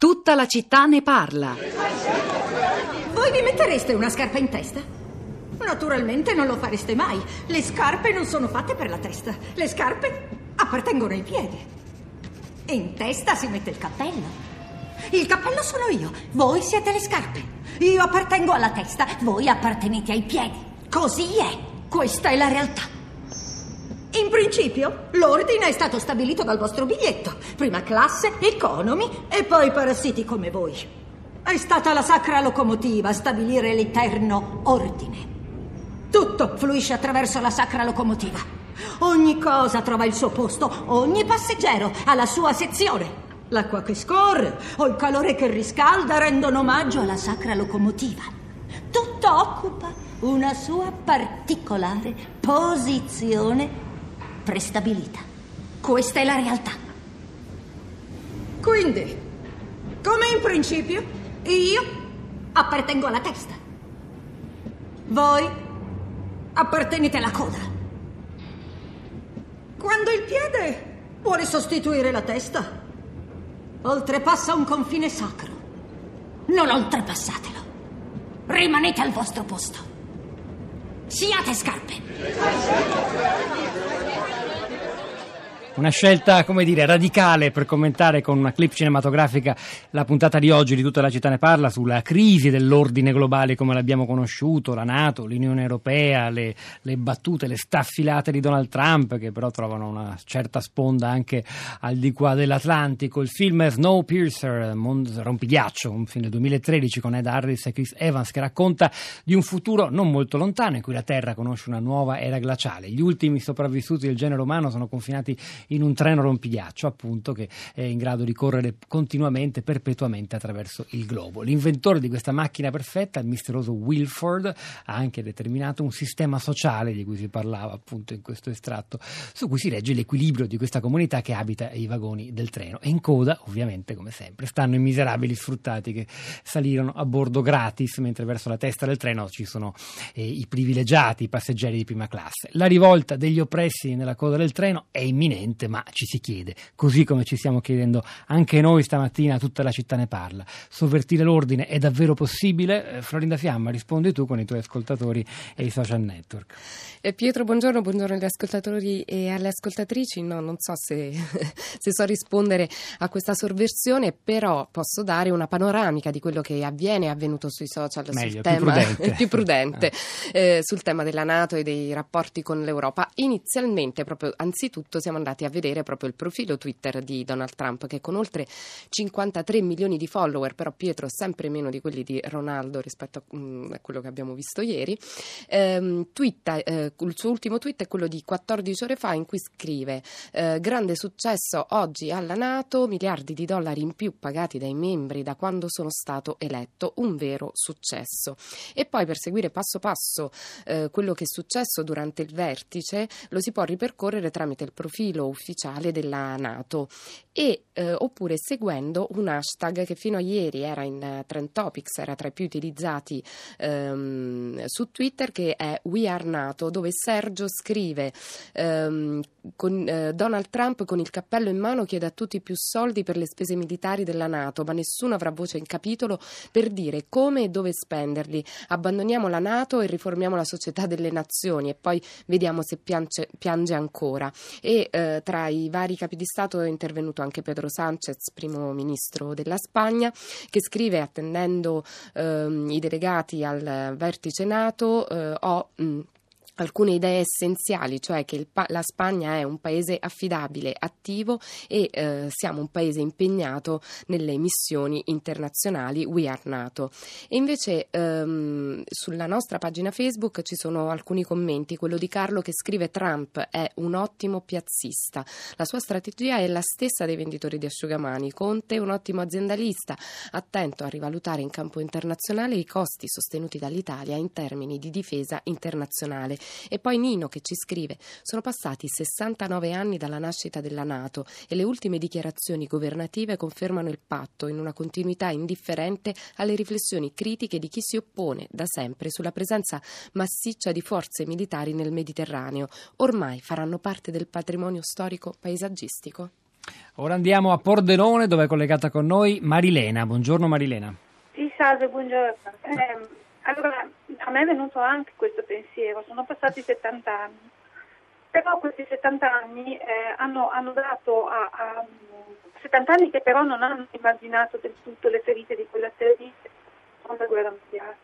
Tutta la città ne parla. Voi vi mettereste una scarpa in testa? Naturalmente non lo fareste mai. Le scarpe non sono fatte per la testa. Le scarpe appartengono ai piedi. E in testa si mette il cappello. Il cappello sono io, voi siete le scarpe. Io appartengo alla testa, voi appartenete ai piedi. Così è. Questa è la realtà. In principio, l'ordine è stato stabilito dal vostro biglietto. Prima classe, economy e poi parassiti come voi. È stata la sacra locomotiva a stabilire l'eterno ordine. Tutto fluisce attraverso la sacra locomotiva. Ogni cosa trova il suo posto, ogni passeggero ha la sua sezione. L'acqua che scorre o il calore che riscalda rendono omaggio alla sacra locomotiva. Tutto occupa una sua particolare posizione prestabilita. Questa è la realtà. Quindi, come in principio, io appartengo alla testa. Voi appartenete alla coda. Quando il piede vuole sostituire la testa, oltrepassa un confine sacro. Non oltrepassatelo. Rimanete al vostro posto. Siate scarpe. Una scelta, come dire, radicale per commentare con una clip cinematografica la puntata di oggi di tutta la città ne parla sulla crisi dell'ordine globale come l'abbiamo conosciuto, la Nato, l'Unione Europea, le, le battute, le staffilate di Donald Trump che però trovano una certa sponda anche al di qua dell'Atlantico. Il film Snowpiercer, Rompighiaccio, un film del 2013 con Ed Harris e Chris Evans che racconta di un futuro non molto lontano in cui la Terra conosce una nuova era glaciale. Gli ultimi sopravvissuti del genere umano sono confinati in un treno rompighiaccio, appunto, che è in grado di correre continuamente, perpetuamente attraverso il globo. L'inventore di questa macchina perfetta, il misterioso Wilford, ha anche determinato un sistema sociale di cui si parlava appunto in questo estratto, su cui si regge l'equilibrio di questa comunità che abita i vagoni del treno. E in coda, ovviamente, come sempre, stanno i miserabili sfruttati che salirono a bordo gratis, mentre verso la testa del treno ci sono eh, i privilegiati, i passeggeri di prima classe. La rivolta degli oppressi nella coda del treno è imminente niente, ma ci si chiede, così come ci stiamo chiedendo anche noi stamattina, tutta la città ne parla. Sovvertire l'ordine è davvero possibile? Eh, Florinda Fiamma, rispondi tu con i tuoi ascoltatori e i social network. Eh, Pietro, buongiorno, buongiorno agli ascoltatori e alle ascoltatrici. No, non so se, se so rispondere a questa sovversione, però posso dare una panoramica di quello che avviene, è avvenuto sui social Meglio, sul più tema prudente, più prudente eh, sul tema della Nato e dei rapporti con l'Europa. Inizialmente, proprio anzitutto, siamo andati a vedere proprio il profilo Twitter di Donald Trump, che con oltre 53 milioni di follower, però Pietro sempre meno di quelli di Ronaldo rispetto a, mm, a quello che abbiamo visto ieri, ehm, twitta, eh, il suo ultimo tweet è quello di 14 ore fa in cui scrive eh, grande successo oggi alla Nato, miliardi di dollari in più pagati dai membri da quando sono stato eletto, un vero successo. E poi per seguire passo passo eh, quello che è successo durante il vertice lo si può ripercorrere tramite il profilo ufficiale della Nato e, eh, oppure seguendo un hashtag che fino a ieri era in Trend Topics, era tra i più utilizzati ehm, su Twitter che è We Are Nato dove Sergio scrive ehm, con, eh, Donald Trump con il cappello in mano chiede a tutti più soldi per le spese militari della Nato, ma nessuno avrà voce in capitolo per dire come e dove spenderli. Abbandoniamo la Nato e riformiamo la società delle nazioni e poi vediamo se piange, piange ancora. E eh, tra i vari capi di Stato è intervenuto anche Pedro Sanchez, primo ministro della Spagna, che scrive attendendo ehm, i delegati al vertice NATO eh, ho mh, alcune idee essenziali, cioè che pa- la Spagna è un paese affidabile, attivo e eh, siamo un paese impegnato nelle missioni internazionali. We Are NATO. E invece ehm, sulla nostra pagina Facebook ci sono alcuni commenti, quello di Carlo che scrive Trump è un ottimo piazzista, la sua strategia è la stessa dei venditori di asciugamani, Conte è un ottimo aziendalista, attento a rivalutare in campo internazionale i costi sostenuti dall'Italia in termini di difesa internazionale e poi Nino che ci scrive: Sono passati 69 anni dalla nascita della Nato e le ultime dichiarazioni governative confermano il patto in una continuità indifferente alle riflessioni critiche di chi si oppone da sempre sulla presenza massiccia di forze militari nel Mediterraneo. Ormai faranno parte del patrimonio storico paesaggistico. Ora andiamo a Pordenone dove è collegata con noi Marilena. Buongiorno Marilena. Sì, salve, buongiorno. Eh, allora, a me è venuto anche questo pensiero, sono passati 70 anni, però questi 70 anni eh, hanno, hanno, dato a, a, 70 anni che però non hanno immaginato del tutto le ferite di quella terribile seconda guerra mondiale.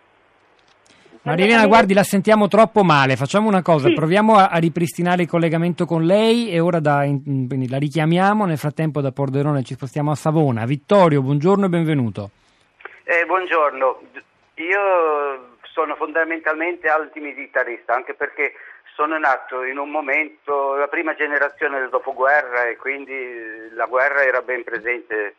Marilena, guardi, la sentiamo troppo male. Facciamo una cosa, Sì. proviamo a, a ripristinare il collegamento con lei e ora da- in- quindi la richiamiamo. Nel frattempo da Pordenone ci spostiamo a Savona. Vittorio, buongiorno e benvenuto. Eh, buongiorno, io sono fondamentalmente antimilitarista anche perché sono nato in un momento, la prima generazione del dopoguerra e quindi la guerra era ben presente.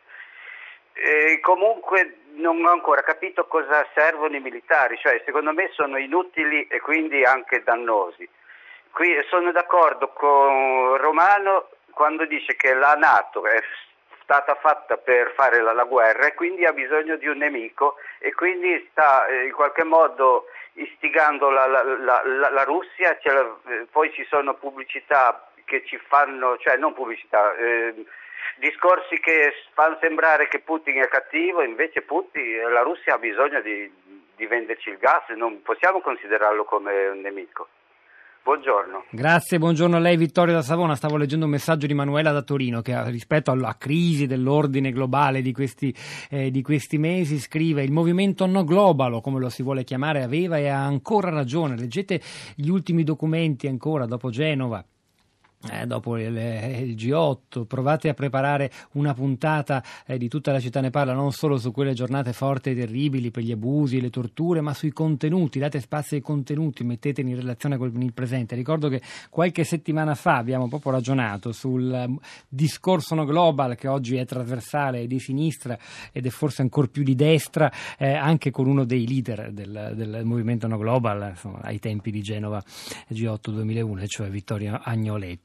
E comunque non ho ancora capito cosa servono i militari, cioè secondo me sono inutili e quindi anche dannosi. Qui sono d'accordo con Romano quando dice che la Nato è stata fatta per fare la, la guerra e quindi ha bisogno di un nemico e quindi sta eh, in qualche modo istigando la, la- la- Russia, eh, poi ci sono pubblicità che ci fanno, cioè non pubblicità, eh, discorsi che fanno sembrare che Putin è cattivo, invece Putin, la Russia ha bisogno di, di venderci il gas, non possiamo considerarlo come un nemico. Buongiorno. Grazie, buongiorno a lei Vittorio da Savona. Stavo leggendo un messaggio di Manuela da Torino che rispetto alla crisi dell'ordine globale di questi, eh, di questi mesi scrive il movimento no global, o come lo si vuole chiamare, aveva e ha ancora ragione. Leggete gli ultimi documenti ancora dopo Genova. Eh, dopo il, il G8, provate a preparare una puntata eh, di tutta la città ne parla, non solo su quelle giornate forti e terribili per gli abusi, le torture, ma sui contenuti, date spazio ai contenuti, metteteli in relazione con il presente. Ricordo che qualche settimana fa abbiamo proprio ragionato sul eh, discorso no global che oggi è trasversale e di sinistra ed è forse ancora più di destra, eh, anche con uno dei leader del, del movimento no global insomma, ai tempi di Genova G8 2001, cioè Vittorio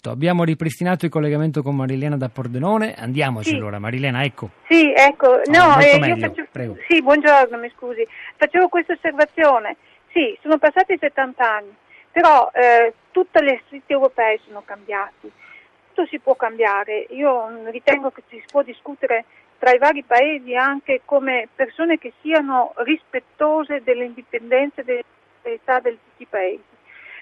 Agnoletto. Abbiamo ripristinato il collegamento con Marilena da Pordenone, andiamoci Sì. allora. Marilena, ecco. Sì, ecco, no, Ah, molto eh, faccio... prego. Sì, buongiorno, mi scusi. Facevo questa osservazione. Sì, sono passati 70 anni, però eh, tutte le siti europee sono cambiati. Tutto si può cambiare. Io mm, ritengo che si può discutere tra i vari paesi anche come persone che siano rispettose delle indipendenze e delle libertà di tutti i paesi.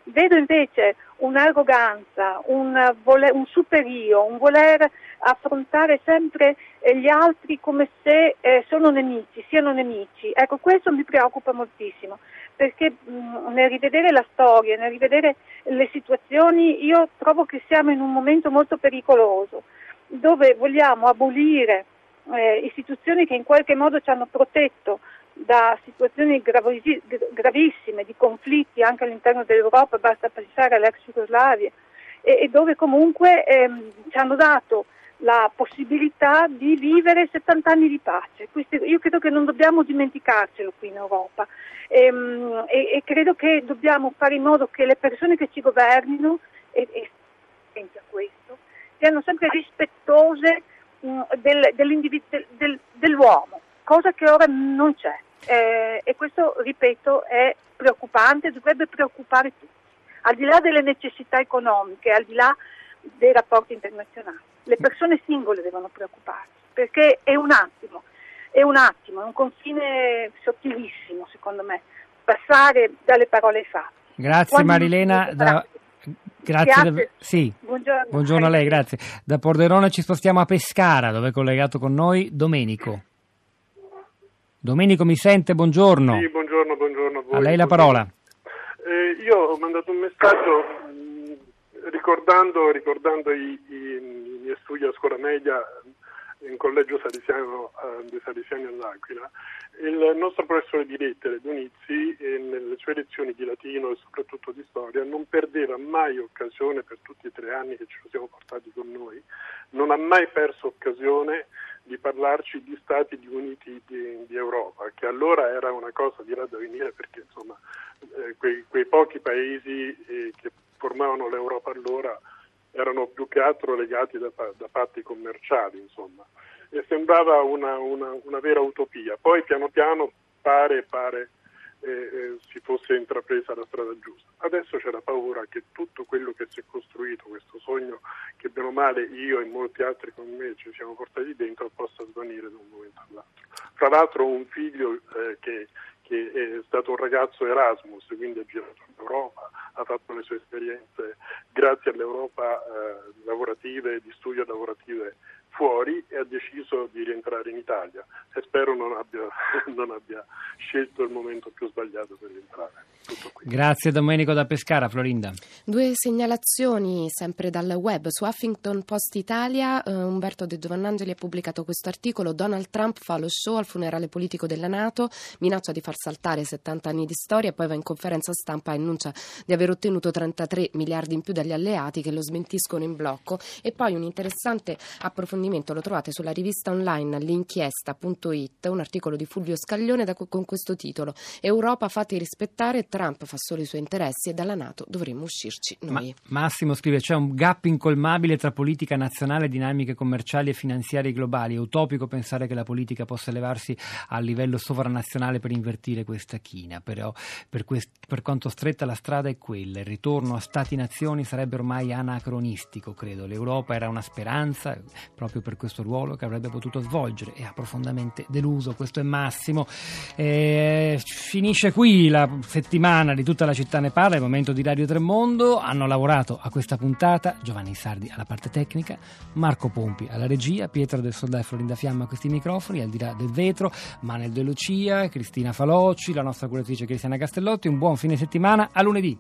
Vedo invece un'arroganza, un, vole- un superio, un voler affrontare sempre eh, gli altri come se eh, sono nemici, siano nemici. Ecco, questo mi preoccupa moltissimo, perché mh, nel rivedere la storia, nel rivedere le situazioni, io trovo che siamo in un momento molto pericoloso, dove vogliamo abolire eh, istituzioni che in qualche modo ci hanno protetto da situazioni gravissime di conflitti anche all'interno dell'Europa, basta pensare all'ex Jugoslavia, e, e dove comunque ehm, ci hanno dato la possibilità di vivere 70 anni di pace. Questi- io credo che non dobbiamo dimenticarcelo qui in Europa Ehm, e, e credo che dobbiamo fare in modo che le persone che ci governino, e, e a questo, siano sempre rispettose mh, del- del- dell'uomo, cosa che ora non c'è. Eh, e questo, ripeto, è preoccupante, dovrebbe preoccupare tutti, al di là delle necessità economiche, al di là dei rapporti internazionali. Le persone singole devono preoccuparsi, perché è un attimo, è un attimo, è un confine sottilissimo, secondo me, passare dalle parole ai fatti. Grazie Quando- Marilena. Da... Grazie. Da- Sì. Buongiorno. Buongiorno a lei, grazie. Da Pordenone ci spostiamo a Pescara, dove è collegato con noi Domenico. Domenico mi sente? Buongiorno. Sì, buongiorno, buongiorno a. A lei la parola. Eh, io ho mandato un messaggio mh, ricordando, ricordando i, i- i miei studi a scuola media in collegio salesiano eh, dei Salesiani all'Aquila. Il nostro professore di lettere, Donizzi, eh, nelle sue lezioni di latino e soprattutto di storia, non perdeva mai occasione per tutti i tre anni che ci siamo portati con noi, non ha mai perso occasione di parlarci di Stati Uniti di, di Europa, che allora era una cosa di là da venire perché insomma eh, quei, quei pochi paesi eh, che formavano l'Europa allora erano più che altro legati da, da patti commerciali, insomma, e sembrava una, una- una vera utopia. Poi piano piano pare, pare eh, si fosse intrapresa la strada giusta. Adesso c'è la paura che tutto quello che si è costruito, questo sogno che bene o male io e molti altri con me ci siamo portati dentro, possa svanire da un momento all'altro. Tra l'altro ho un figlio eh, che, che, è stato un ragazzo Erasmus, quindi ha girato in Europa, ha fatto le sue esperienze grazie all'Europa eh, lavorative, di studio lavorative fuori e ha deciso di rientrare in Italia e spero non abbia, non abbia scelto il momento più sbagliato per rientrare. Grazie Domenico da Pescara, Florinda. Due segnalazioni sempre dal web. Su Huffington Post Italia eh, Umberto De Giovannangeli ha pubblicato questo articolo Donald Trump fa lo show al funerale politico della Nato, minaccia di far saltare 70 anni di storia, poi va in conferenza stampa e annuncia di aver ottenuto 33 miliardi in più dagli alleati che lo smentiscono in blocco e poi un interessante approfondimento lo trovate sulla rivista online l'inchiesta.it, un articolo di Fulvio Scaglione da, con questo titolo Europa fate rispettare Trump fa solo i suoi interessi e dalla Nato dovremmo uscirci noi. Ma, Massimo scrive: c'è un gap incolmabile tra politica nazionale dinamiche commerciali e finanziarie globali. È utopico pensare che la politica possa elevarsi a livello sovranazionale per invertire questa china. Però, per, quest- per quanto stretta la strada è quella. Il ritorno a stati-nazioni sarebbe ormai anacronistico, credo. L'Europa era una speranza proprio per questo ruolo che avrebbe potuto svolgere e ha profondamente deluso. Questo è Massimo. Eh, finisce qui la settimana di tutta la città ne parla, il momento di Radio Tremondo. Hanno lavorato a questa puntata Giovanni Sardi alla parte tecnica, Marco Pompi alla regia, Pietro del Soldà e Florinda Fiamma a questi microfoni, al di là del vetro, Manel De Lucia, Cristina Falocci, la nostra curatrice Cristiana Castellotti. Un buon fine settimana, a lunedì.